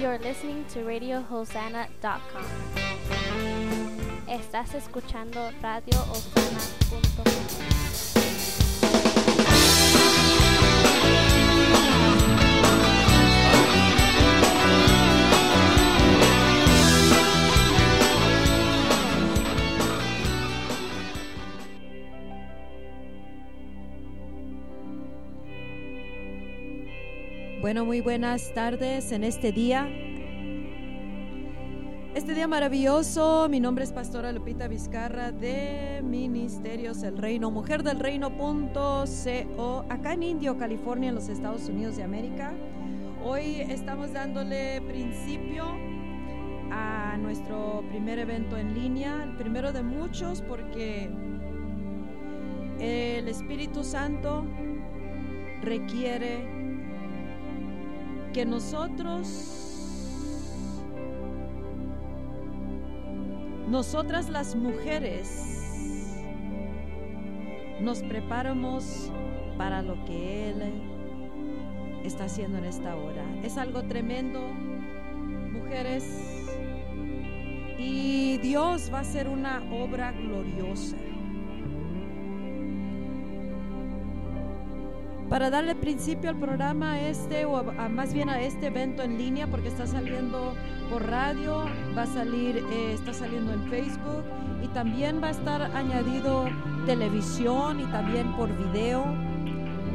You're listening to RadioHosanna.com. Estás escuchando RadioHosanna.com. Bueno, muy buenas tardes en este día. Este día maravilloso, mi nombre es Pastora Lupita Vizcarra de Ministerios El Reino, mujer del reino.co, acá en Indio, California, en los Estados Unidos de América. Hoy estamos dándole principio a nuestro primer evento en línea, el primero de muchos porque el Espíritu Santo requiere que nosotros, nosotras las mujeres, nos preparamos para lo que Él está haciendo en esta hora. Es algo tremendo, mujeres, y Dios va a hacer una obra gloriosa. Para darle principio al programa este o más bien a este evento en línea porque está saliendo por radio, va a salir, eh, está saliendo en Facebook y también va a estar añadido televisión y también por video.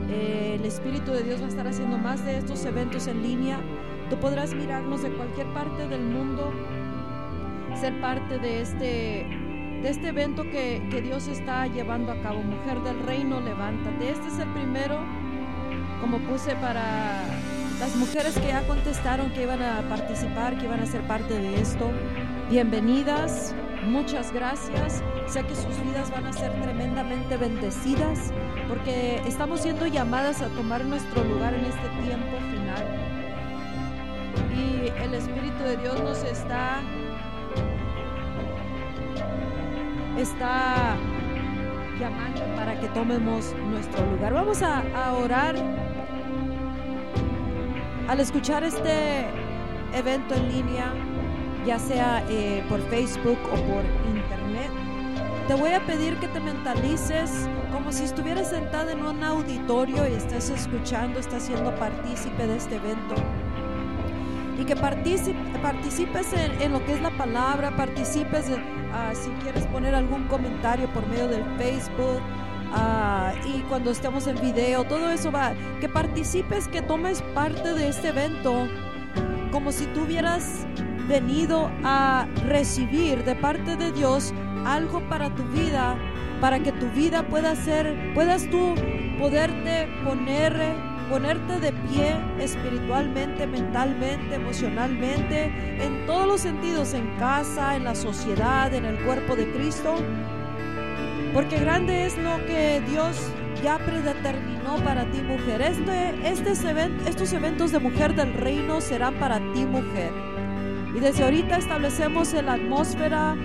Eh, el Espíritu de Dios va a estar haciendo más de estos eventos en línea. Tú podrás mirarnos de cualquier parte del mundo, ser parte de este de este evento que, que Dios está llevando a cabo. Mujer del Reino, levántate. Este es el primero como puse para las mujeres que ya contestaron que iban a participar, que iban a ser parte de esto. Bienvenidas, muchas gracias. Sé que sus vidas van a ser tremendamente bendecidas porque estamos siendo llamadas a tomar nuestro lugar en este tiempo final. Y el Espíritu de Dios nos está está llamando para que tomemos nuestro lugar. Vamos a, a orar al escuchar este evento en línea, ya sea eh, por Facebook o por internet, te voy a pedir que te mentalices como si estuvieras sentada en un auditorio y estás escuchando, estás siendo partícipe de este evento. Y que participes en, lo que es la palabra, participes uh, si quieres poner algún comentario por medio del Facebook, Uh, y cuando estemos en video, todo eso va, que participes, que tomes parte de este evento como si tú hubieras venido a recibir de parte de Dios algo para tu vida, para que tu vida pueda ser, puedas tú poderte poner, ponerte de pie espiritualmente, mentalmente, emocionalmente, en todos los sentidos, en casa, en la sociedad, en el cuerpo de Cristo porque grande es lo que Dios ya predeterminó para ti, mujer. Este, estos eventos de mujer del reino serán para ti, mujer. Y desde ahorita establecemos la atmósfera,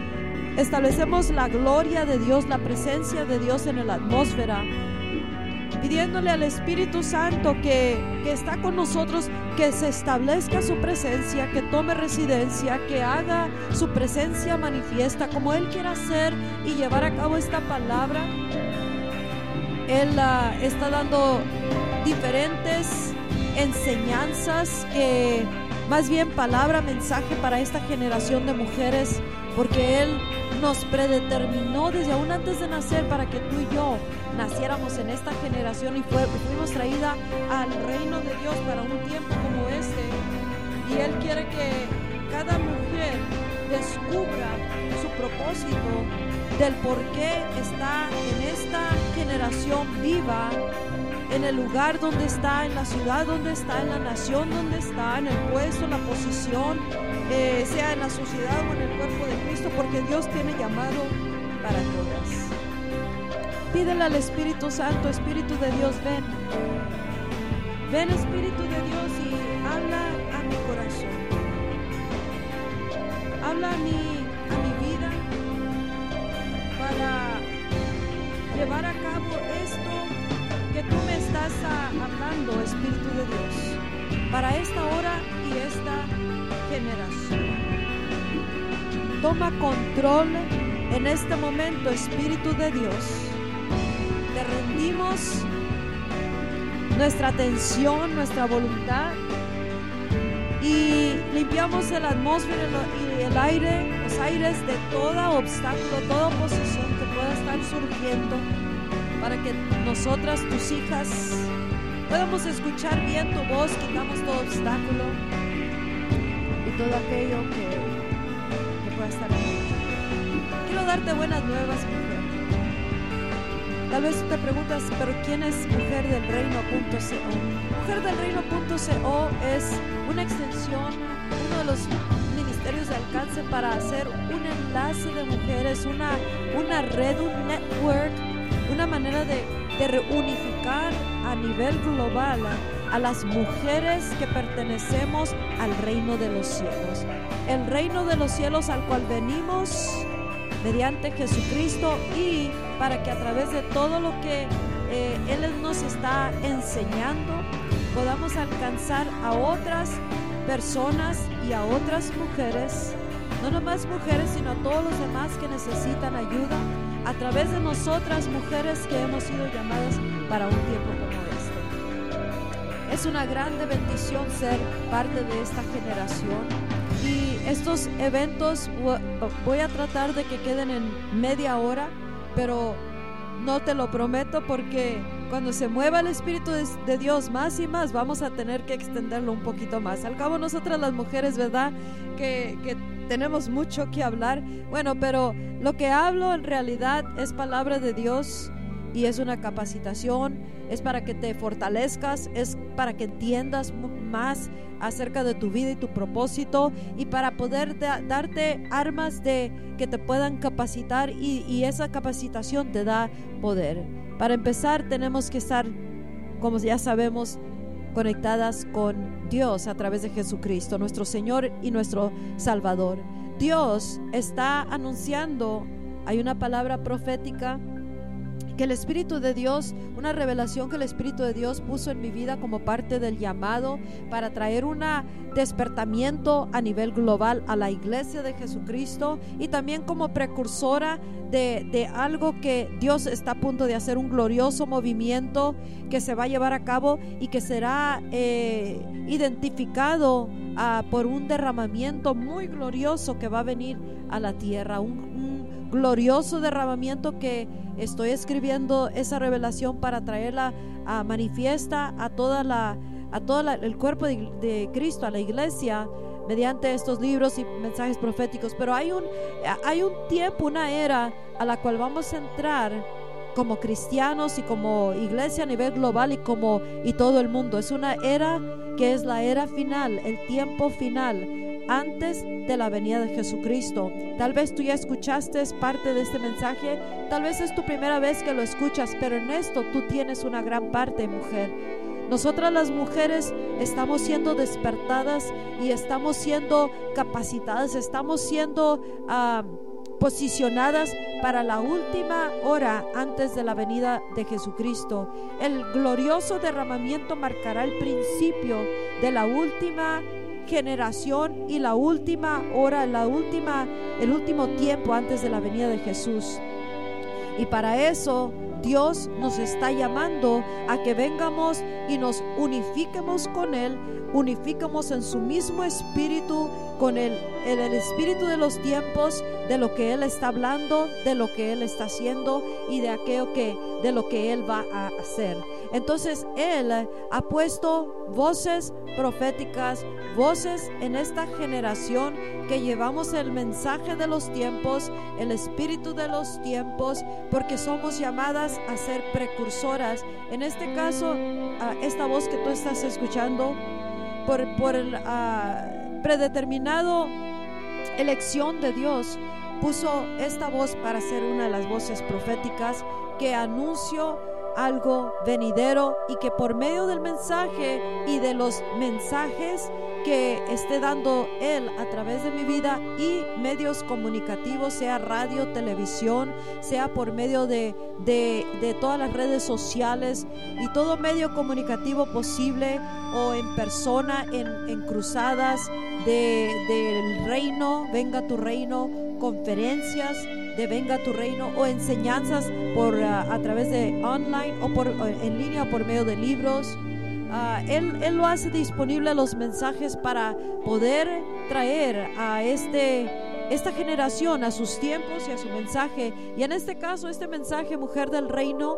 establecemos la gloria de Dios, la presencia de Dios en la atmósfera pidiéndole al Espíritu Santo que, que, está con nosotros, que se establezca su presencia, que tome residencia, que haga su presencia manifiesta como Él quiera hacer y llevar a cabo esta palabra. Él uh, está dando diferentes enseñanzas, que más bien palabra, mensaje para esta generación de mujeres, porque Él nos predeterminó desde aún antes de nacer para que tú y yo naciéramos en esta generación y fuimos traída al reino de Dios para un tiempo como este. Y Él quiere que cada mujer descubra su propósito del por qué está en esta generación viva, en el lugar donde está, en la ciudad donde está, en la nación donde está, en el puesto, en la posición, eh, sea en la sociedad o en el cuerpo de Cristo, porque Dios tiene llamado para todas. Pídele al Espíritu Santo, Espíritu de Dios, ven. Ven Espíritu de Dios y habla a mi corazón. Habla a mi, a mi vida para llevar a cabo esto que tú me estás hablando, Espíritu de Dios. para esta hora y esta generación. Toma control en este momento, Espíritu de Dios. Te rendimos nuestra atención, nuestra voluntad y limpiamos la atmósfera y el aire, los aires de todo obstáculo, toda oposición que pueda estar surgiendo para que nosotras, tus hijas, podamos escuchar bien tu voz, quitamos todo obstáculo y todo aquello que, Quiero darte buenas nuevas, mujer. Tal vez te preguntas, pero ¿quién es Mujer del es una extensión, uno de los ministerios de alcance para hacer un enlace de mujeres, una, una red, un network, una manera de, reunificar a nivel global a las mujeres que pertenecemos al reino de los cielos. El reino de los cielos al cual venimos mediante Jesucristo y para que a través de todo lo que eh, Él nos está enseñando podamos alcanzar a otras personas y a otras mujeres, no nomás mujeres, sino a todos los demás que necesitan ayuda a través de nosotras mujeres que hemos sido llamadas para un tiempo como este. Es una grande bendición ser parte de esta generación y estos eventos voy a tratar de que queden en media hora, pero no te lo prometo porque cuando se mueva el Espíritu de, Dios más y más, vamos a tener que extenderlo un poquito más. Al cabo, nosotras las mujeres, ¿verdad? Que tenemos mucho que hablar. Bueno, pero lo que hablo en realidad es palabra de Dios y es una capacitación, es para que te fortalezcas, es para que entiendas más acerca de tu vida y tu propósito y para poder da, darte armas de que te puedan capacitar y esa capacitación te da poder. Para empezar tenemos que estar, como ya sabemos, conectadas con Dios a través de Jesucristo, nuestro Señor y nuestro Salvador. Dios está anunciando, hay una palabra profética que el Espíritu de Dios, una revelación que el Espíritu de Dios puso en mi vida como parte del llamado para traer un despertamiento a nivel global a la iglesia de Jesucristo y también como precursora de, algo que Dios está a punto de hacer, un glorioso movimiento que se va a llevar a cabo y que será eh, identificado uh, por un derramamiento muy glorioso que va a venir a la tierra, glorioso derramamiento que estoy escribiendo esa revelación para traerla a manifiesta a toda la a todo el cuerpo de, de, Cristo, a la iglesia, mediante estos libros y mensajes proféticos. Pero hay un, hay un tiempo, una era a la cual vamos a entrar como cristianos y como iglesia a nivel global y como y todo el mundo. Es una era que es la era final, el tiempo final antes de la venida de Jesucristo. Tal vez tú ya escuchaste parte de este mensaje, tal vez es tu primera vez que lo escuchas, pero en esto tú tienes una gran parte, mujer. Nosotras las mujeres estamos siendo despertadas y estamos siendo capacitadas, estamos siendo uh, posicionadas para la última hora antes de la venida de Jesucristo. El glorioso derramamiento marcará el principio de la última generación y la última hora, la última, el último tiempo antes de la venida de Jesús. Y para eso Dios nos está llamando a que vengamos y nos unifiquemos con Él, unifiquemos en su mismo espíritu, con el, el, el, espíritu de los tiempos, de lo que Él está hablando, de lo que Él está haciendo y de aquello que, de lo que Él va a hacer. Entonces Él ha puesto voces proféticas, voces en esta generación que llevamos el mensaje de los tiempos, el espíritu de los tiempos, porque somos llamadas a ser precursoras. En este caso, esta voz que tú estás escuchando, por, por el uh, predeterminado elección de Dios, puso esta voz para ser una de las voces proféticas que anuncio algo venidero y que por medio del mensaje y de los mensajes que esté dando Él a través de mi vida y medios comunicativos, sea radio, televisión, sea por medio de, de, de todas las redes sociales y todo medio comunicativo posible o en persona, en, en cruzadas de, del reino, venga tu reino, conferencias de venga tu reino o enseñanzas por uh, a través de online o por en línea o por medio de libros. Uh, él, él, lo hace disponible los mensajes para poder traer a este, esta generación a sus tiempos y a su mensaje. Y en este caso, este mensaje, mujer del reino,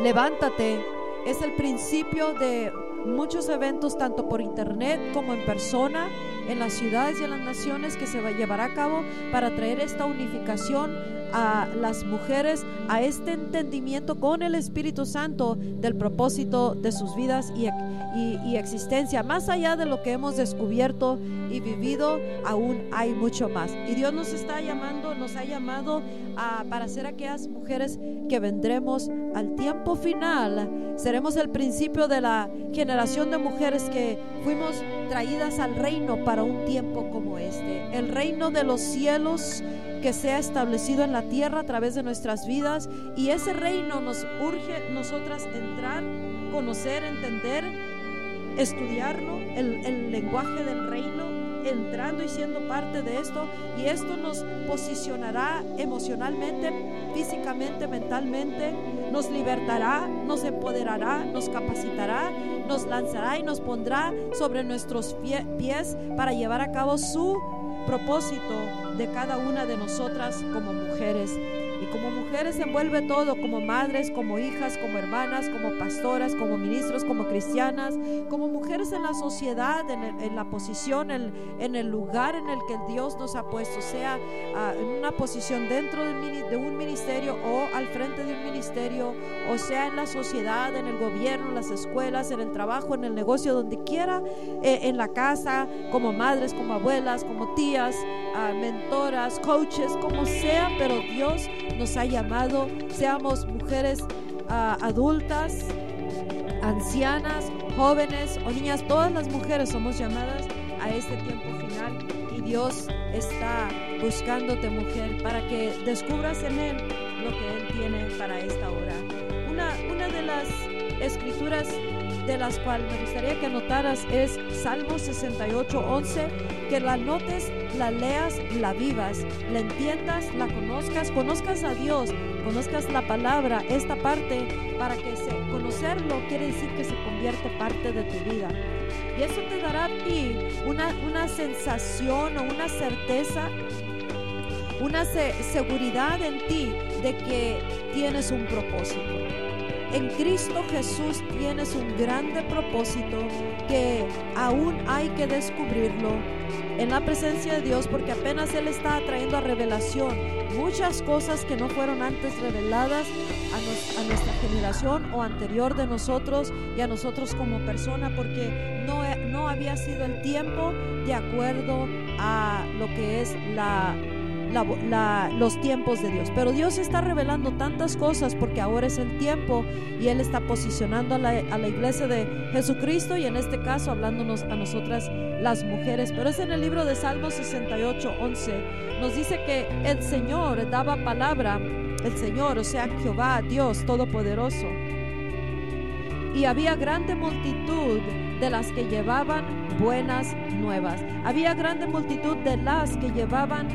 levántate, es el principio de muchos eventos, tanto por internet como en persona, en las ciudades y en las naciones, que se llevará a cabo para traer esta unificación a las mujeres a este entendimiento con el Espíritu Santo del propósito de sus vidas y, y, existencia. Más allá de lo que hemos descubierto y vivido, aún hay mucho más. Y Dios nos está llamando, nos ha llamado a, para ser aquellas mujeres que vendremos al tiempo final. Seremos el principio de la generación de mujeres que fuimos traídas al reino para un tiempo como este. El reino de los cielos que sea establecido en la tierra a través de nuestras vidas y ese reino nos urge nosotras entrar, conocer, entender, estudiarlo, el, el lenguaje del reino, entrando y siendo parte de esto y esto nos posicionará emocionalmente, físicamente, mentalmente, nos libertará, nos empoderará, nos capacitará, nos lanzará y nos pondrá sobre nuestros pies para llevar a cabo su propósito de cada una de nosotras como mujeres. Y como mujeres envuelve todo, como madres, como hijas, como hermanas, como pastoras, como ministros, como cristianas, como mujeres en la sociedad, en, el, en la posición, en, en, el lugar en el que Dios nos ha puesto, sea uh, en una posición dentro de, de un ministerio o al frente de un ministerio, o sea en la sociedad, en el gobierno, en las escuelas, en el trabajo, en el negocio, donde quiera, eh, en la casa, como madres, como abuelas, como tías, uh, mentoras, coaches, como sea, pero Dios nos ha llamado, seamos mujeres uh, adultas, ancianas, jóvenes o niñas, todas las mujeres somos llamadas a este tiempo final y Dios está buscándote mujer para que descubras en Él lo que Él tiene para esta hora. Una, una de las escrituras de las cuales me gustaría que anotaras es Salmo 68, 11, que la notes, la leas, la vivas, la entiendas, la conozcas, conozcas a Dios, conozcas la palabra, esta parte, para que conocerlo quiere decir que se convierte parte de tu vida. Y eso te dará a ti una, una sensación o una certeza, una se, seguridad en ti de que tienes un propósito. En Cristo Jesús tienes un grande propósito que aún hay que descubrirlo. En la presencia de Dios porque apenas Él está trayendo a revelación muchas cosas que no fueron antes reveladas a, a, nuestra generación o anterior de nosotros y a nosotros como persona porque no, no había sido el tiempo de acuerdo a lo que es la los tiempos de Dios. Pero Dios está revelando tantas cosas porque ahora es el tiempo y Él está posicionando a la, a la, iglesia de Jesucristo y en este caso hablándonos a nosotras las mujeres. Pero es en el libro de Salmos 68, 11. Nos dice que el Señor daba palabra, el Señor, o sea, Jehová, Dios Todopoderoso. Y había grande multitud de las que llevaban buenas nuevas. Había grande multitud de las que llevaban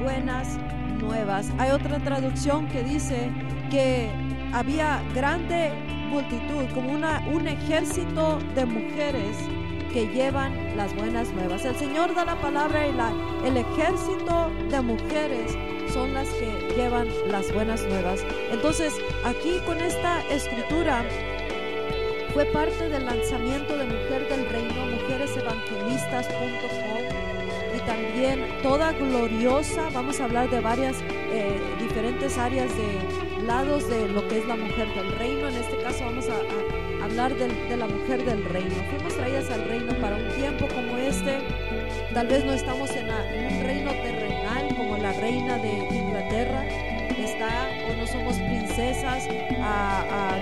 buenas nuevas. Hay otra traducción que dice que había grande multitud, como una, un ejército de mujeres que llevan las buenas nuevas. El Señor da la palabra y la, el ejército de mujeres son las que llevan las buenas nuevas. Entonces, aquí con esta escritura fue parte del lanzamiento de Mujer del Reino, mujeresevangelistas.com también toda gloriosa. Vamos a hablar de varias eh, diferentes áreas de lados de lo que es la mujer del reino. En este caso vamos a, hablar de, la mujer del reino. Fuimos traídas al reino para un tiempo como este. Tal vez no estamos en, un reino terrenal como la reina de somos princesas,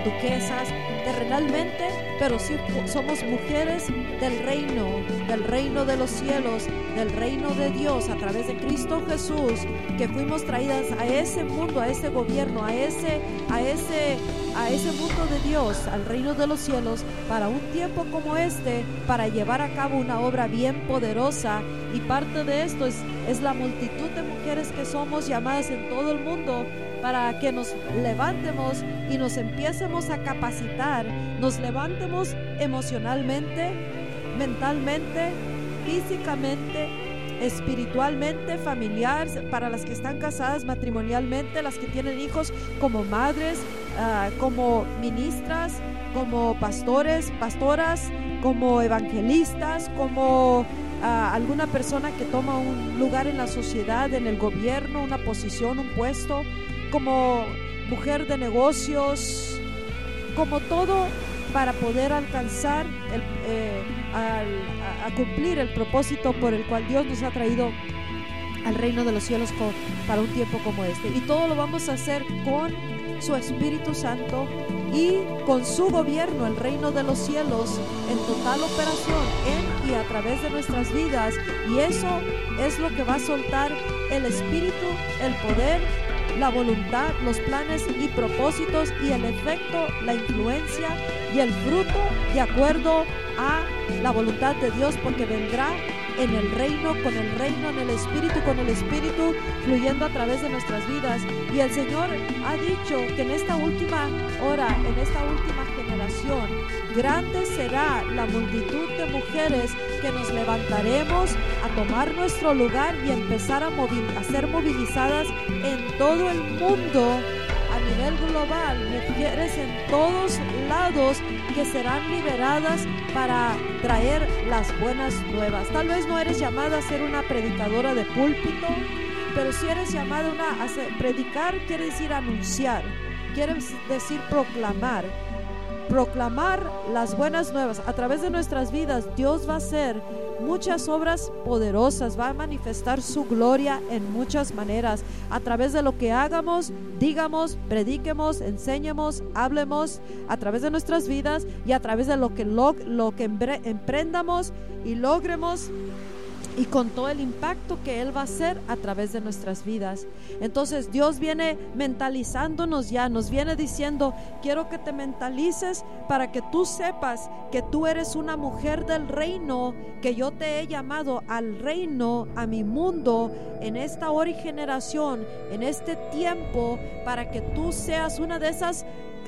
duquesas terrenalmente, pero sí somos mujeres del reino, del reino de los cielos, del reino de Dios a través de Cristo Jesús, que fuimos traídas a ese mundo, a ese gobierno, a ese, a ese, a ese mundo de Dios, al reino de los cielos, para un tiempo como este, para llevar a cabo una obra bien poderosa. Y parte de esto es, es la multitud de mujeres que somos llamadas en todo el mundo para que nos levantemos y nos empiecemos a capacitar, nos levantemos emocionalmente, mentalmente, físicamente, espiritualmente, familiar, para las que están casadas matrimonialmente, las que tienen hijos como madres, ah, como ministras, como pastores, pastoras, como evangelistas, como ah, alguna persona que toma un lugar en la sociedad, en el gobierno, una posición, un puesto, como mujer de negocios, como todo para poder alcanzar, el, eh, a, cumplir el propósito por el cual Dios nos ha traído al reino de los cielos para un tiempo como este. Y todo lo vamos a hacer con su Espíritu Santo y con su gobierno, el reino de los cielos, en total operación en y a través de nuestras vidas. Y eso es lo que va a soltar el Espíritu, el poder, la voluntad, los planes y propósitos y el efecto, la influencia y el fruto de acuerdo a la voluntad de Dios, porque vendrá en el reino, con el reino, en el espíritu, con el espíritu fluyendo a través de nuestras vidas. Y el Señor ha dicho que en esta última hora, en esta última generación, grande será la multitud de mujeres que nos levantaremos a tomar nuestro lugar y empezar a, a ser movilizadas en todo el mundo a nivel global, mujeres en todos lados que serán liberadas para traer las buenas nuevas. Tal vez no eres llamada a ser una predicadora de púlpito, pero si eres llamada una, a predicar quiere decir anunciar, quiere decir proclamar. Proclamar las buenas nuevas. A través de nuestras vidas Dios va a hacer muchas obras poderosas, va a manifestar su gloria en muchas maneras. A través de lo que hagamos, digamos, prediquemos, enseñemos, hablemos, a través de nuestras vidas y a través de lo que, lo, lo que empre- emprendamos y logremos y con todo el impacto que Él va a hacer a través de nuestras vidas. Entonces Dios viene mentalizándonos ya, nos viene diciendo, quiero que te mentalices para que tú sepas que tú eres una mujer del reino, que yo te he llamado al reino, a mi mundo, en esta hora y generación, en este tiempo, para que tú seas una de esas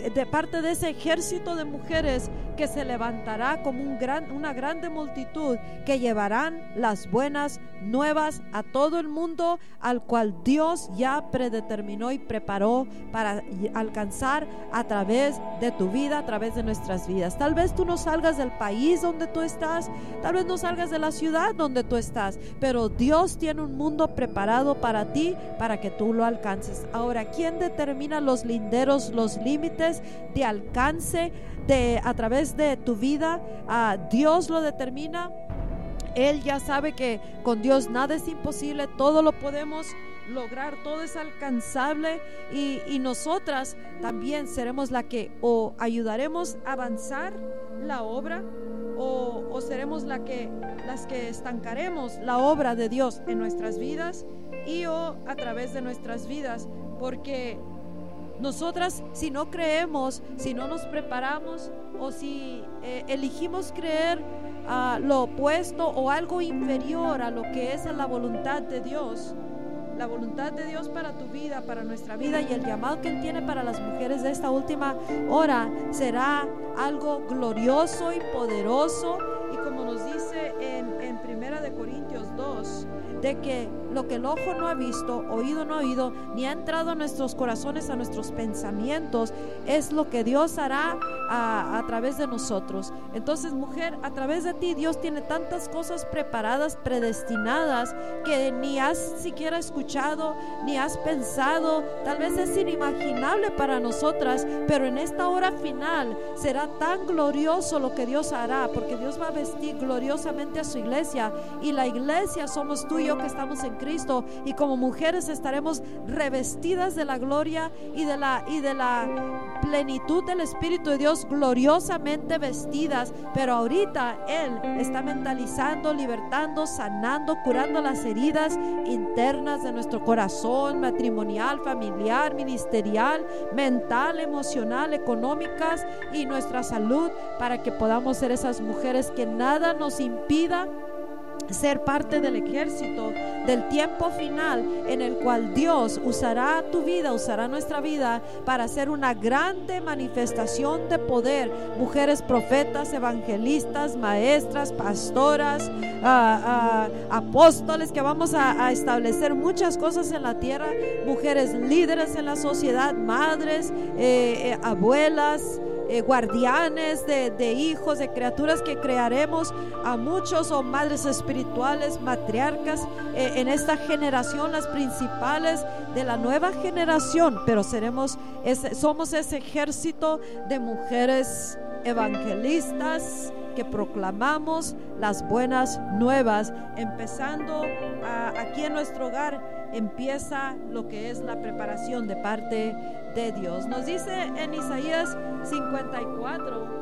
de parte de ese ejército de mujeres que se levantará como un gran, una grande multitud que llevarán las buenas nuevas a todo el mundo al cual Dios ya predeterminó y preparó para alcanzar a través de tu vida, a través de nuestras vidas. Tal vez tú no salgas del país donde tú estás, tal vez no salgas de la ciudad donde tú estás, pero Dios tiene un mundo preparado para ti para que tú lo alcances. Ahora, ¿quién determina los linderos, los límites de alcance de a través de tu vida? Dios lo determina. Él ya sabe que con Dios nada es imposible, todo lo podemos lograr, todo es alcanzable y, y nosotras también seremos la que o ayudaremos a avanzar la obra o, o seremos la que, las que estancaremos la obra de Dios en nuestras vidas y o a través de nuestras vidas, porque nosotras si no creemos, si no nos preparamos o si eh, elegimos creer a lo opuesto o algo inferior a lo que es la voluntad de Dios, la voluntad de Dios para tu vida, para nuestra vida y el llamado que Él tiene para las mujeres de esta última hora será algo glorioso y poderoso. Y como nos dice en, en Primera de Corintios 2, de que lo que el ojo no ha visto, oído no ha oído, ni ha entrado a nuestros corazones, a nuestros pensamientos, es lo que Dios hará a, través de nosotros. Entonces, mujer, a través de ti Dios tiene tantas cosas preparadas, predestinadas, que ni has siquiera escuchado, ni has pensado. Tal vez es inimaginable para nosotras, pero en esta hora final será tan glorioso lo que Dios hará, porque Dios va a vestir gloriosamente a su iglesia y la iglesia somos yo que estamos en Cristo y como mujeres estaremos revestidas de la gloria y de la y de la plenitud del Espíritu de Dios gloriosamente vestidas, pero ahorita Él está mentalizando, libertando, sanando, curando las heridas internas de nuestro corazón, matrimonial, familiar, ministerial, mental, emocional, económicas y nuestra salud para que podamos ser esas mujeres que nada nos impida ser parte del ejército del tiempo final en el cual Dios usará tu vida, usará nuestra vida para hacer una grande manifestación de poder. Mujeres profetas, evangelistas, maestras, pastoras, ah, apóstoles, que vamos a, a establecer muchas cosas en la tierra. Mujeres líderes en la sociedad, madres, eh, eh, abuelas. Eh, guardianes de, de hijos, de criaturas que crearemos a muchos o madres espirituales, matriarcas eh, en esta generación, las principales de la nueva generación, pero seremos ese, somos ese ejército de mujeres evangelistas que proclamamos las buenas nuevas, empezando a- aquí en nuestro hogar, empieza lo que es la preparación de parte de Dios. Nos dice en Isaías 54.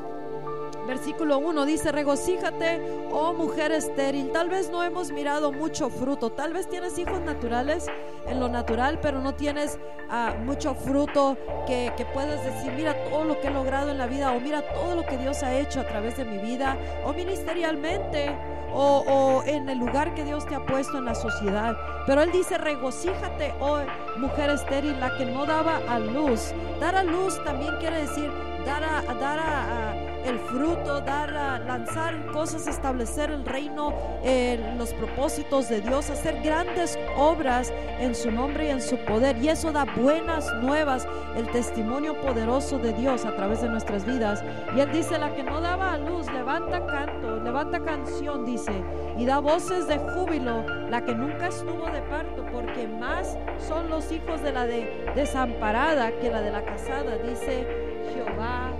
Versículo 1 dice, regocíjate, oh mujer estéril. Tal vez no hemos mirado mucho fruto. Tal vez tienes hijos naturales en lo natural, pero no tienes ah, mucho fruto que, que puedas decir, mira todo lo que he logrado en la vida, o mira todo lo que Dios ha hecho a través de mi vida, o ministerialmente, o, en el lugar que Dios te ha puesto en la sociedad. Pero Él dice, regocíjate, oh mujer estéril, la que no daba a luz. Dar a luz también quiere decir dar a, dar a- a el fruto, dar lanzar cosas, establecer el reino, eh, los propósitos de Dios, hacer grandes obras en su nombre y en su poder. Y eso da buenas nuevas, el testimonio poderoso de Dios a través de nuestras vidas. Y Él dice, la que no daba a luz, levanta canto, levanta canción, dice, y da voces de júbilo, la que nunca estuvo de parto, porque más son los hijos de la de desamparada que la de la casada, dice Jehová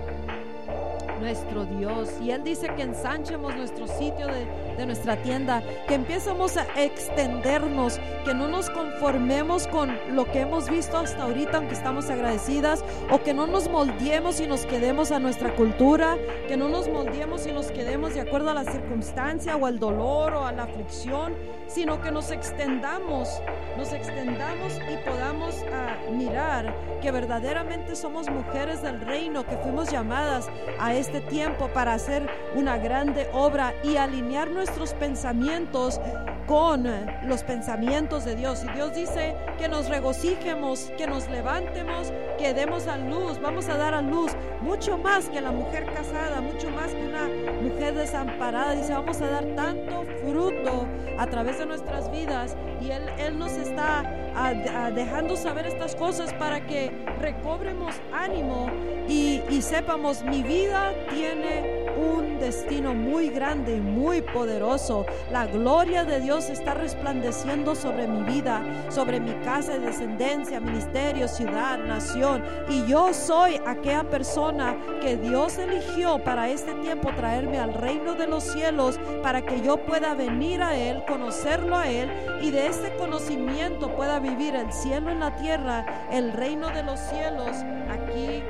nuestro Dios. Y Él dice que ensanchemos nuestro sitio de, nuestra tienda, que empecemos a extendernos, que no nos conformemos con lo que hemos visto hasta ahorita, aunque estamos agradecidas, o que no nos moldeemos y nos quedemos a nuestra cultura, que no nos moldeemos y nos quedemos de acuerdo a la circunstancia o al dolor o a la aflicción, sino que nos extendamos, nos extendamos y podamos ah, mirar que verdaderamente somos mujeres del reino, que fuimos llamadas a este tiempo para hacer una grande obra y alinear nuestros pensamientos con los pensamientos de Dios. Y Dios dice que nos regocijemos, que nos levantemos, que demos a luz, vamos a dar a luz mucho más que la mujer casada, mucho más que una mujer desamparada. Dice, vamos a dar tanto fruto a través de nuestras vidas y Él, él nos está ah, ah, dejando saber estas cosas para que recobremos ánimo y, y sepamos, mi vida tiene un destino muy grande y muy poderoso. La gloria de Dios está resplandeciendo sobre mi vida, sobre mi casa de descendencia, ministerio, ciudad, nación. Y yo soy aquella persona que Dios eligió para este tiempo traerme al reino de los cielos para que yo pueda venir a Él, conocerlo a Él y de este conocimiento pueda vivir el cielo en la tierra, el reino de los cielos aquí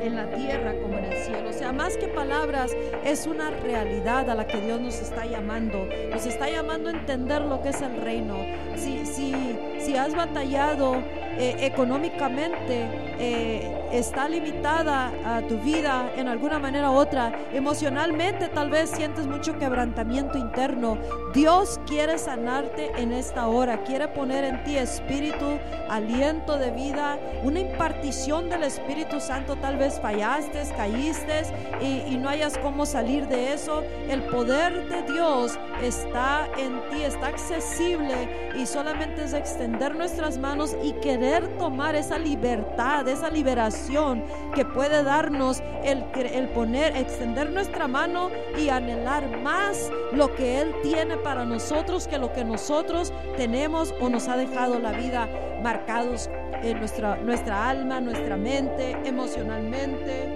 en la tierra el cielo. O sea, más que palabras, es una realidad a la que Dios nos está llamando. Nos está llamando a entender lo que es el reino. Si, si, si has batallado eh, económicamente, eh, está limitada a tu vida en alguna manera u otra, emocionalmente tal vez sientes mucho quebrantamiento interno. Dios quiere sanarte en esta hora, quiere poner en ti espíritu, aliento de vida, una impartición del Espíritu Santo. Tal vez fallaste, caíste y, y no hayas cómo salir de eso. El poder de Dios está en ti, está accesible y solamente es extender nuestras manos y querer tomar esa libertad de esa liberación que puede darnos el, el poner, extender nuestra mano y anhelar más lo que Él tiene para nosotros que lo que nosotros tenemos o nos ha dejado la vida marcados en nuestra, nuestra alma, nuestra mente, emocionalmente.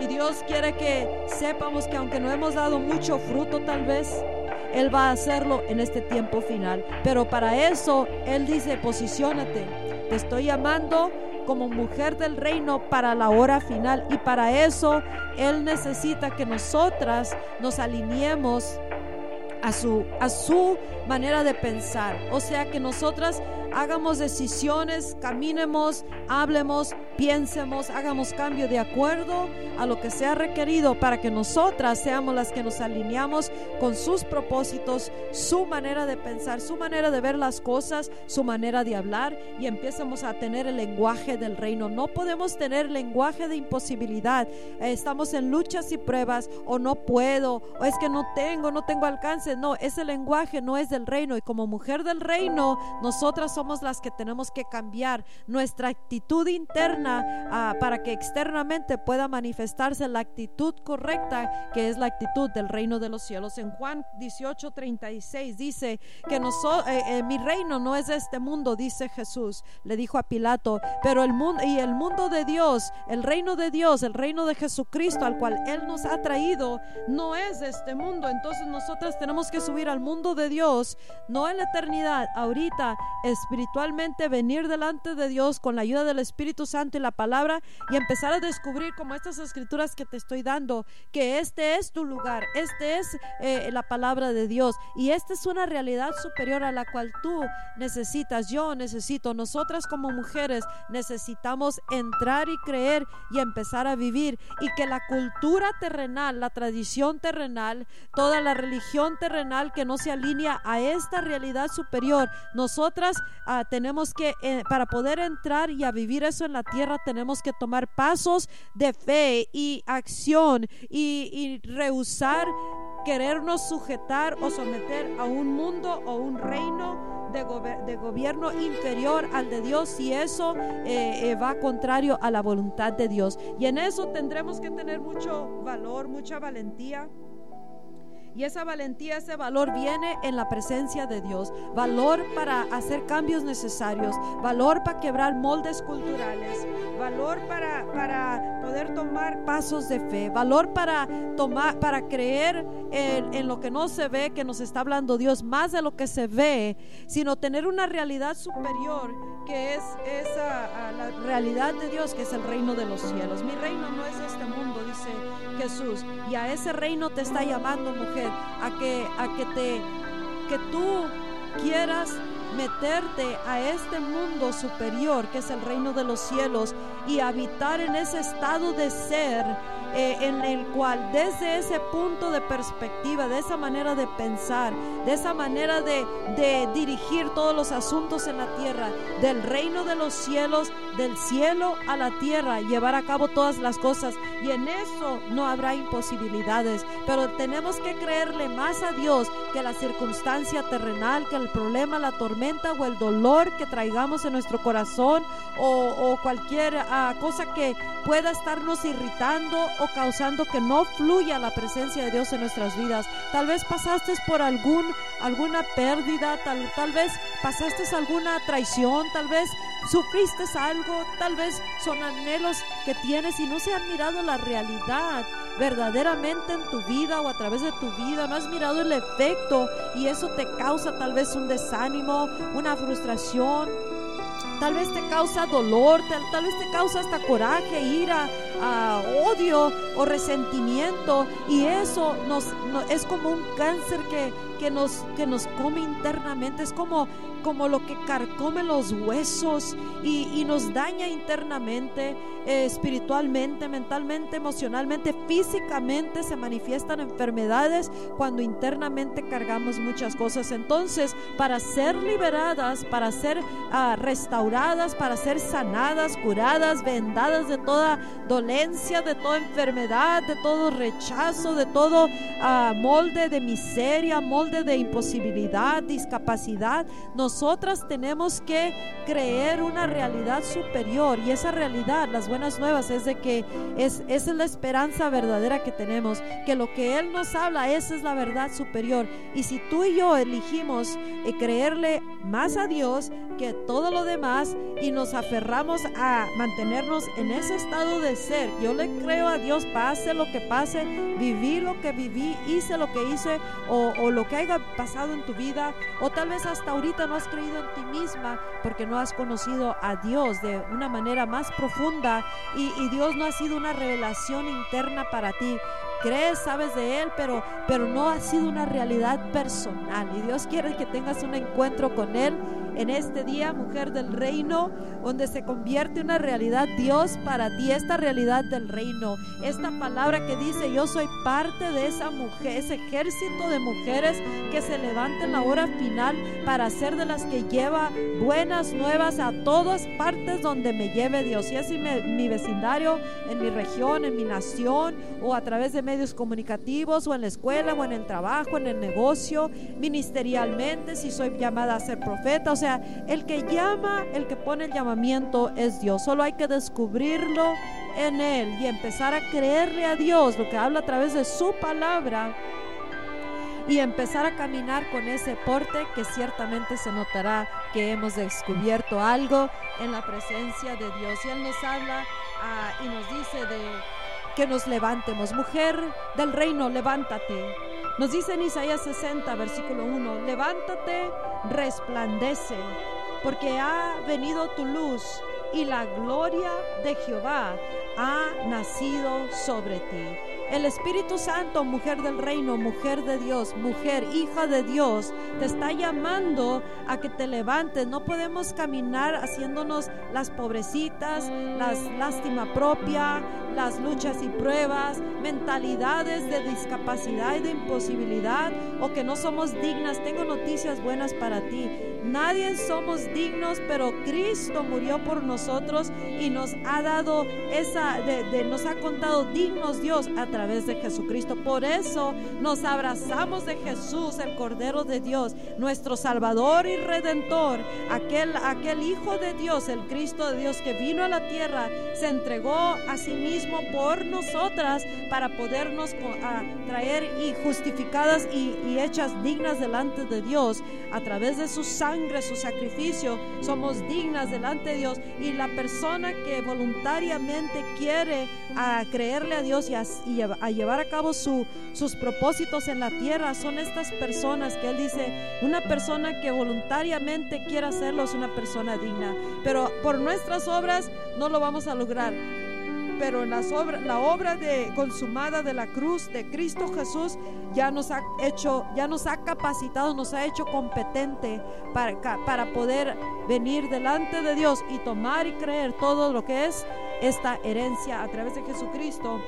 Y Dios quiere que sepamos que aunque no hemos dado mucho fruto tal vez, Él va a hacerlo en este tiempo final. Pero para eso Él dice, posiciónate. Te estoy llamando como mujer del reino para la hora final. Y para eso Él necesita que nosotras nos alineemos a su, a su manera de pensar. O sea que nosotras hagamos decisiones, caminemos, hablemos, piensemos, hagamos cambio de acuerdo a lo que sea requerido para que nosotras seamos las que nos alineamos con sus propósitos, su manera de pensar, su manera de ver las cosas, su manera de hablar y empecemos a tener el lenguaje del reino. No podemos tener lenguaje de imposibilidad. estamos en luchas y pruebas o no puedo o es que no tengo, no tengo alcance. No, ese lenguaje no es del reino y como mujer del reino, nosotras somos las que tenemos que cambiar nuestra actitud interna ah, para que externamente pueda manifestarse la actitud correcta, que es la actitud del reino de los cielos. En Juan 18:36 dice que eh, eh, mi reino no es este mundo, dice Jesús. Le dijo a Pilato, pero el mundo y el mundo de Dios, el reino de Dios, el reino de Jesucristo al cual Él nos ha traído, no es de este mundo. Entonces nosotros tenemos que subir al mundo de Dios, no en la eternidad, ahorita, espiritualmente espiritualmente, venir delante de Dios con la ayuda del Espíritu Santo y la palabra y empezar a descubrir como estas escrituras que te estoy dando, que este es tu lugar, este es eh, la palabra de Dios y esta es una realidad superior a la cual tú necesitas, yo necesito, nosotras como mujeres necesitamos entrar y creer y empezar a vivir y que la cultura terrenal, la tradición terrenal, toda la religión terrenal que no se alinea a esta realidad superior, nosotras Ah, tenemos que, eh, para poder entrar y a vivir eso en la tierra, tenemos que tomar pasos de fe y acción y, rehusar querernos sujetar o someter a un mundo o un reino de, de, gobierno inferior al de Dios y eso eh, eh, va contrario a la voluntad de Dios. Y en eso tendremos que tener mucho valor, mucha valentía. Y esa valentía, ese valor viene en la presencia de Dios. Valor para hacer cambios necesarios. Valor para quebrar moldes culturales. Valor para, para poder tomar pasos de fe. Valor para, tomar, para creer en, lo que no se ve, que nos está hablando Dios, más de lo que se ve, sino tener una realidad superior que es esa la realidad de Dios, que es el reino de los cielos. Mi reino no es este mundo, Jesús. Y a ese reino te está llamando, mujer, a que, a que te, que tú quieras meterte a este mundo superior que es el reino de los cielos y habitar en ese estado de ser eh, en el cual desde ese punto de perspectiva, de esa manera de pensar, de esa manera de, de dirigir todos los asuntos en la tierra, del reino de los cielos, del cielo a la tierra, llevar a cabo todas las cosas. Y en eso no habrá imposibilidades, pero tenemos que creerle más a Dios que la circunstancia terrenal, que el problema, la tormenta o el dolor que traigamos en nuestro corazón o, cualquier ah, cosa que pueda estarnos irritando causando que no fluya la presencia de Dios en nuestras vidas. Tal vez pasaste por algún, alguna pérdida, tal, tal vez pasaste alguna traición, tal vez sufriste algo, tal vez son anhelos que tienes y no se han mirado la realidad verdaderamente en tu vida o a través de tu vida, no has mirado el efecto y eso te causa tal vez un desánimo, una frustración, tal vez te causa dolor, tal, vez te causa hasta coraje, ira, odio o resentimiento y eso nos, es como un cáncer que, que, nos, que nos come internamente, es como como lo que carcome los huesos y, nos daña internamente, eh, espiritualmente, mentalmente, emocionalmente, físicamente. Se manifiestan enfermedades cuando internamente cargamos muchas cosas. Entonces, para ser liberadas, para ser ah, restauradas, para ser sanadas, curadas, vendadas de toda dolencia, herencia de toda enfermedad, de todo rechazo, de todo ah, molde de miseria, molde de imposibilidad, discapacidad. Nosotras tenemos que creer una realidad superior y esa realidad, las buenas nuevas, es de que es, esa es la esperanza verdadera que tenemos, que lo que Él nos habla, esa es la verdad superior. Y si tú y yo elegimos eh, creerle más a Dios que todo lo demás y nos aferramos a mantenernos en ese estado de ser, yo le creo a Dios, pase lo que pase, viví lo que viví, hice lo que hice o, o lo que haya pasado en tu vida, o tal vez hasta ahorita no has creído en ti misma porque no has conocido a Dios de una manera más profunda y, y Dios no ha sido una revelación interna para ti crees, sabes de Él, pero, pero no ha sido una realidad personal. Y Dios quiere que tengas un encuentro con Él en este día, mujer del reino, donde se convierte una realidad Dios para ti, esta realidad del reino, esta palabra que dice, yo soy parte de esa mujer, ese ejército de mujeres que se levantan en la hora final para ser de las que lleva buenas nuevas a todas partes donde me lleve Dios, y es mi vecindario, en mi región, en mi nación, o a través de medios comunicativos, o en la escuela, o en el trabajo, en el negocio, ministerialmente, si soy llamada a ser profeta, o sea, el que llama, el que pone el llamamiento es Dios. Solo hay que descubrirlo en Él y empezar a creerle a Dios, lo que habla a través de su palabra y empezar a caminar con ese porte que ciertamente se notará que hemos descubierto algo en la presencia de Dios. Y Él nos habla ah, y nos dice de que nos levantemos. Mujer del reino, levántate. Nos dice en Isaías 60, versículo 1, levántate, resplandece, porque ha venido tu luz y la gloria de Jehová ha nacido sobre ti. El Espíritu Santo, mujer del reino, mujer de Dios, mujer, hija de Dios, te está llamando a que te levantes. No podemos caminar haciéndonos las pobrecitas, las lástima propia, las luchas y pruebas, mentalidades de discapacidad y de imposibilidad o que no somos dignas. Tengo noticias buenas para ti. Nadie somos dignos, pero Cristo murió por nosotros y nos ha dado esa, de, nos ha contado dignos Dios a través de Jesucristo. Por eso nos abrazamos de Jesús, el Cordero de Dios, nuestro Salvador y Redentor, aquel, aquel Hijo de Dios, el Cristo de Dios que vino a la tierra, se entregó a sí mismo por nosotras para podernos traer y justificadas y, y hechas dignas delante de Dios a través de su sangre su sacrificio, somos dignas delante de Dios. Y la persona que voluntariamente quiere creerle a Dios y a, llevar a cabo su, sus propósitos en la tierra son estas personas que Él dice, una persona que voluntariamente quiere hacerlo es una persona digna. Pero por nuestras obras no lo vamos a lograr pero las la obra consumada de la cruz de Cristo Jesús ya nos ha hecho, ya nos ha capacitado, nos ha hecho competente para, para poder venir delante de Dios y tomar y creer todo lo que es esta herencia a través de Jesucristo.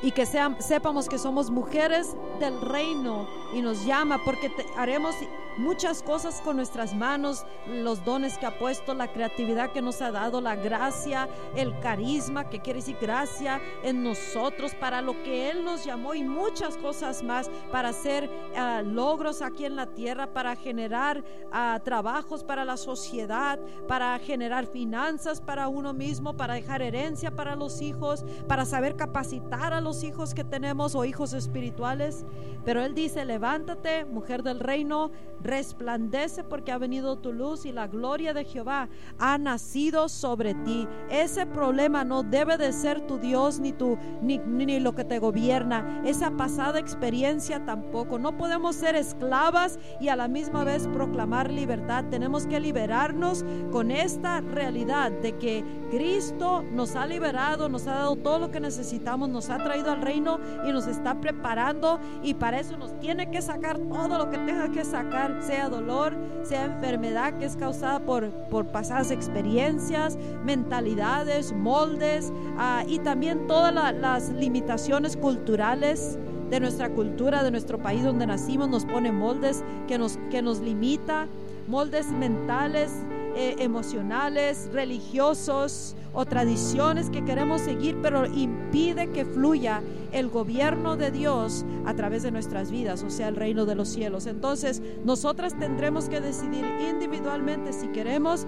Y que sean, sepamos que somos mujeres del reino y nos llama porque haremos muchas cosas con nuestras manos, los dones que ha puesto, la creatividad que nos ha dado, la gracia, el carisma, que quiere decir gracia en nosotros para lo que Él nos llamó y muchas cosas más para hacer ah, logros aquí en la tierra, para generar ah, trabajos para la sociedad, para generar finanzas para uno mismo, para dejar herencia para los hijos, para saber capacitar a los hijos que tenemos o hijos espirituales. Pero Él dice, levántate, mujer del reino, resplandece porque ha venido tu luz y la gloria de Jehová ha nacido sobre ti. Ese problema no debe de ser tu Dios ni tu ni, ni lo que te gobierna. Esa pasada experiencia tampoco. No podemos ser esclavas y a la misma vez proclamar libertad. Tenemos que liberarnos con esta realidad de que Cristo nos ha liberado, nos ha dado todo lo que necesitamos, nos ha traído al reino y nos está preparando y para eso nos tiene que sacar todo lo que tenga que sacar sea dolor, sea enfermedad que es causada por, por pasadas experiencias, mentalidades, moldes ah, y también todas las limitaciones culturales de nuestra cultura, de nuestro país donde nacimos, nos pone moldes que nos, que nos limita, moldes mentales eh, emocionales, religiosos o tradiciones que queremos seguir, pero impide que fluya el gobierno de Dios a través de nuestras vidas, o sea, el reino de los cielos. Entonces, nosotras tendremos que decidir individualmente si queremos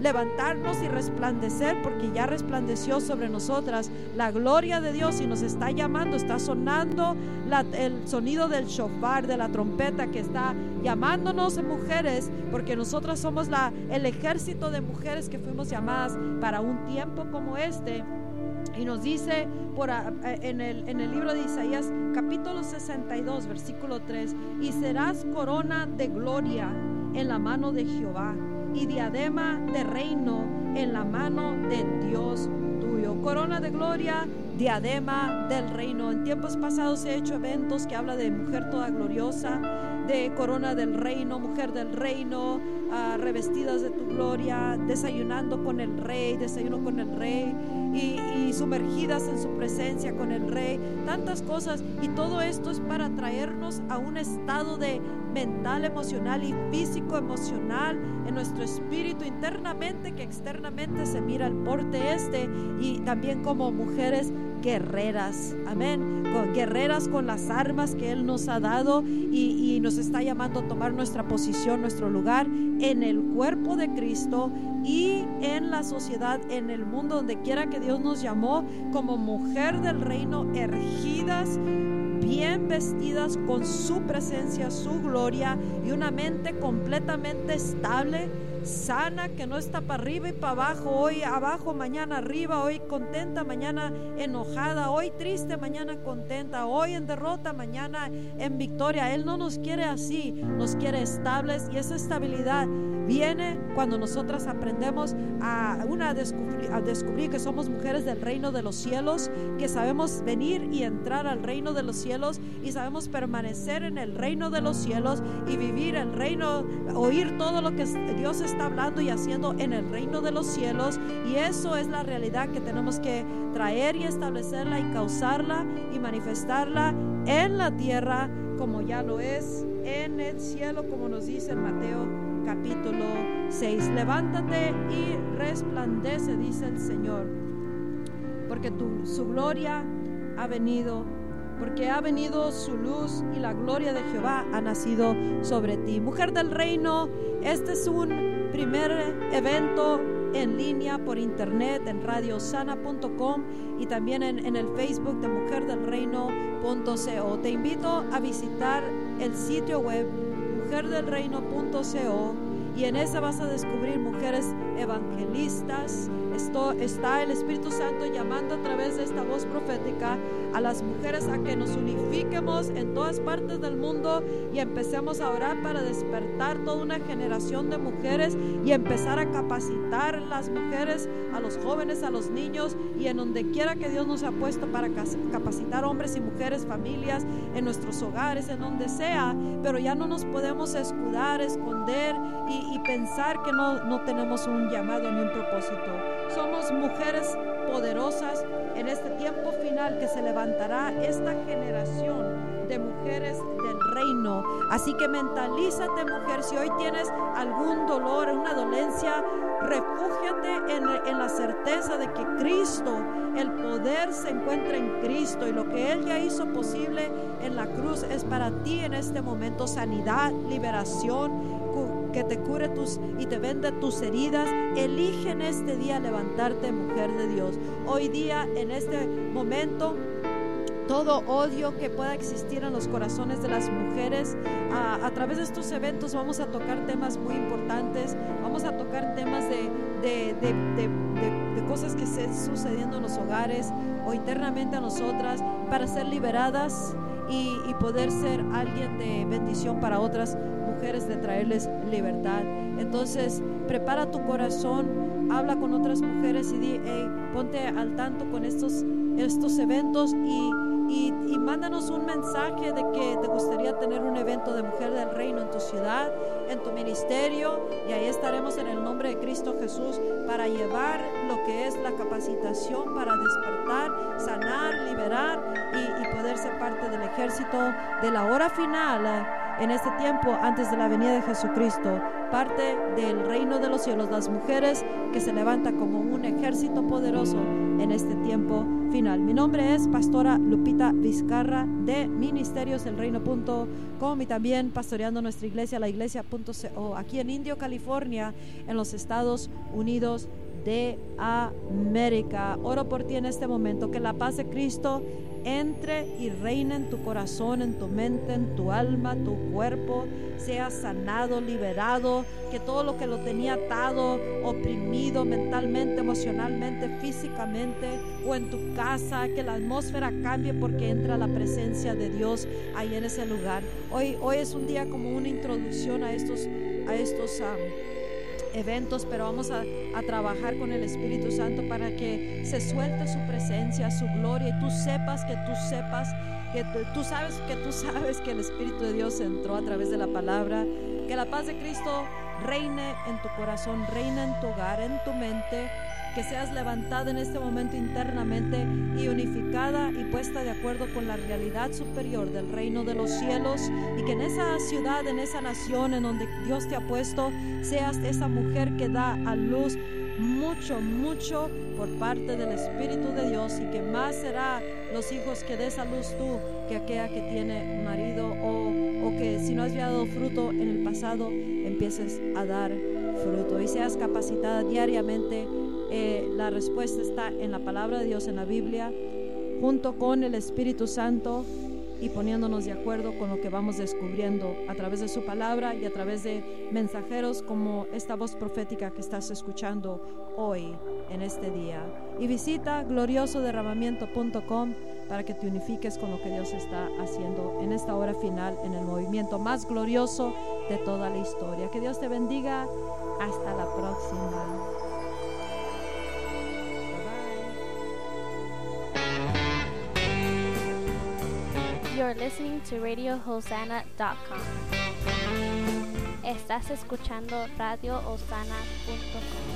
levantarnos y resplandecer, porque ya resplandeció sobre nosotras la gloria de Dios y nos está llamando, está sonando el sonido del shofar, de la trompeta que está llamándonos mujeres, porque nosotras somos la, el ejército de mujeres que fuimos llamadas para un tiempo como este. Y nos dice por, en, el, en el libro de Isaías capítulo 62, versículo 3, y serás corona de gloria en la mano de Jehová y diadema de reino en la mano del Dios tuyo. Corona de gloria, diadema del reino. En tiempos pasados he hecho eventos que habla de mujer toda gloriosa, de corona del reino, mujer del reino, ah, revestidas de tu gloria, desayunando con el rey, desayuno con el rey y, sumergidas en su presencia con el rey, tantas cosas. Y todo esto es para traernos a un estado de mental, emocional y físico, emocional en nuestro espíritu internamente que externamente se mira el porte este y también como mujeres guerreras, amén, guerreras con las armas que Él nos ha dado y, y, nos está llamando a tomar nuestra posición, nuestro lugar en el cuerpo de Cristo y en la sociedad, en el mundo, donde quiera que Dios nos llamó como mujer del reino, ergidas bien vestidas con su presencia, su gloria y una mente completamente estable, sana, que no está para arriba y para abajo, hoy abajo, mañana arriba, hoy contenta, mañana enojada, hoy triste, mañana contenta, hoy en derrota, mañana en victoria. Él no nos quiere así, nos quiere estables y esa estabilidad viene cuando nosotras aprendemos a, una, descubrir, a descubrir que somos mujeres del reino de los cielos, que sabemos venir y entrar al reino de los cielos y sabemos permanecer en el reino de los cielos y vivir el reino, oír todo lo que Dios está hablando y haciendo en el reino de los cielos. Y eso es la realidad que tenemos que traer y establecerla y causarla y manifestarla en la tierra como ya lo es en el cielo, como nos dice en Mateo capítulo 6. Levántate y resplandece, dice el Señor, porque tu, su gloria ha venido, porque ha venido su luz y la gloria de Jehová ha nacido sobre ti. Mujer del reino, este es un primer evento en línea por internet en radiosana.com y también en, en, el Facebook de Mujer del Reino.co. Te invito a visitar el sitio web mujerdelreino.co y en esa vas a descubrir mujeres evangelistas. Esto está el Espíritu Santo llamando a través de esta voz profética a las mujeres a que nos unifiquemos en todas partes del mundo y empecemos a orar para despertar toda una generación de mujeres y empezar a capacitar las mujeres, a los jóvenes, a los niños y en donde quiera que Dios nos ha puesto para capacitar hombres y mujeres, familias, en nuestros hogares, en donde sea, pero ya no nos podemos escudar, esconder y, pensar que no, no tenemos un llamado ni un propósito. Somos mujeres poderosas en este tiempo final que se levantará esta generación de mujeres del reino. Así que mentalízate, mujer, si hoy tienes algún dolor, una dolencia, refúgiate en, en, la certeza de que Cristo, el poder se encuentra en Cristo y lo que Él ya hizo posible en la cruz es para ti en este momento sanidad, liberación, que te cure tus y te vende tus heridas. Elige en este día levantarte, mujer de Dios. Hoy día, en este momento, todo odio que pueda existir en los corazones de las mujeres. A, través de estos eventos vamos a tocar temas muy importantes, vamos a tocar temas de, de, de, de cosas que estén sucediendo en los hogares o internamente a nosotras para ser liberadas y, y poder ser alguien de bendición para otras de traerles libertad. Entonces, prepara tu corazón, habla con otras mujeres y di, ponte al tanto con estos, estos eventos y, y, y, mándanos un mensaje de que te gustaría tener un evento de mujer del reino en tu ciudad, en tu ministerio, y ahí estaremos en el nombre de Cristo Jesús para llevar lo que es la capacitación para despertar, sanar, liberar y, y poder ser parte del ejército de la hora final en este tiempo antes de la venida de Jesucristo, parte del reino de los cielos, las mujeres que se levantan como un ejército poderoso en este tiempo final. Mi nombre es Pastora Lupita Vizcarra de Ministerios El Reino.com y también pastoreando nuestra iglesia, la iglesia.co, aquí en Indio, California, en los Estados Unidos de América. Oro por ti en este momento, que la paz de Cristo entre y reine en tu corazón, en tu mente, en tu alma, tu cuerpo, sea sanado, liberado, que todo lo que lo tenía atado, oprimido mentalmente, emocionalmente, físicamente o en tu casa, que la atmósfera cambie porque entra la presencia de Dios ahí en ese lugar. Hoy, hoy es un día como una introducción a estos, a estos eventos, pero vamos a, a, trabajar con el Espíritu Santo para que se suelte su presencia, su gloria, y tú sepas que tú sepas que tú, tú sabes que tú sabes que el Espíritu de Dios entró a través de la palabra, que la paz de Cristo reine en tu corazón, reine en tu hogar, en tu mente, que seas levantada en este momento internamente y unificada y puesta de acuerdo con la realidad superior del reino de los cielos y que en esa ciudad, en esa nación en donde Dios te ha puesto, seas esa mujer que da a luz mucho, mucho por parte del Espíritu de Dios y que más será los hijos que des a luz tú que aquella que tiene marido o, o que si no has dado fruto en el pasado empieces a dar fruto y seas capacitada diariamente eh, la respuesta está en la palabra de Dios, en la Biblia, junto con el Espíritu Santo y poniéndonos de acuerdo con lo que vamos descubriendo a través de su palabra y a través de mensajeros como esta voz profética que estás escuchando hoy en este día. Y visita gloriosoderramamiento.com para que te unifiques con lo que Dios está haciendo en esta hora final, en el movimiento más glorioso de toda la historia. Que Dios te bendiga. Hasta la próxima. You're listening to RadioHosanna.com. Estás escuchando RadioHosanna.com.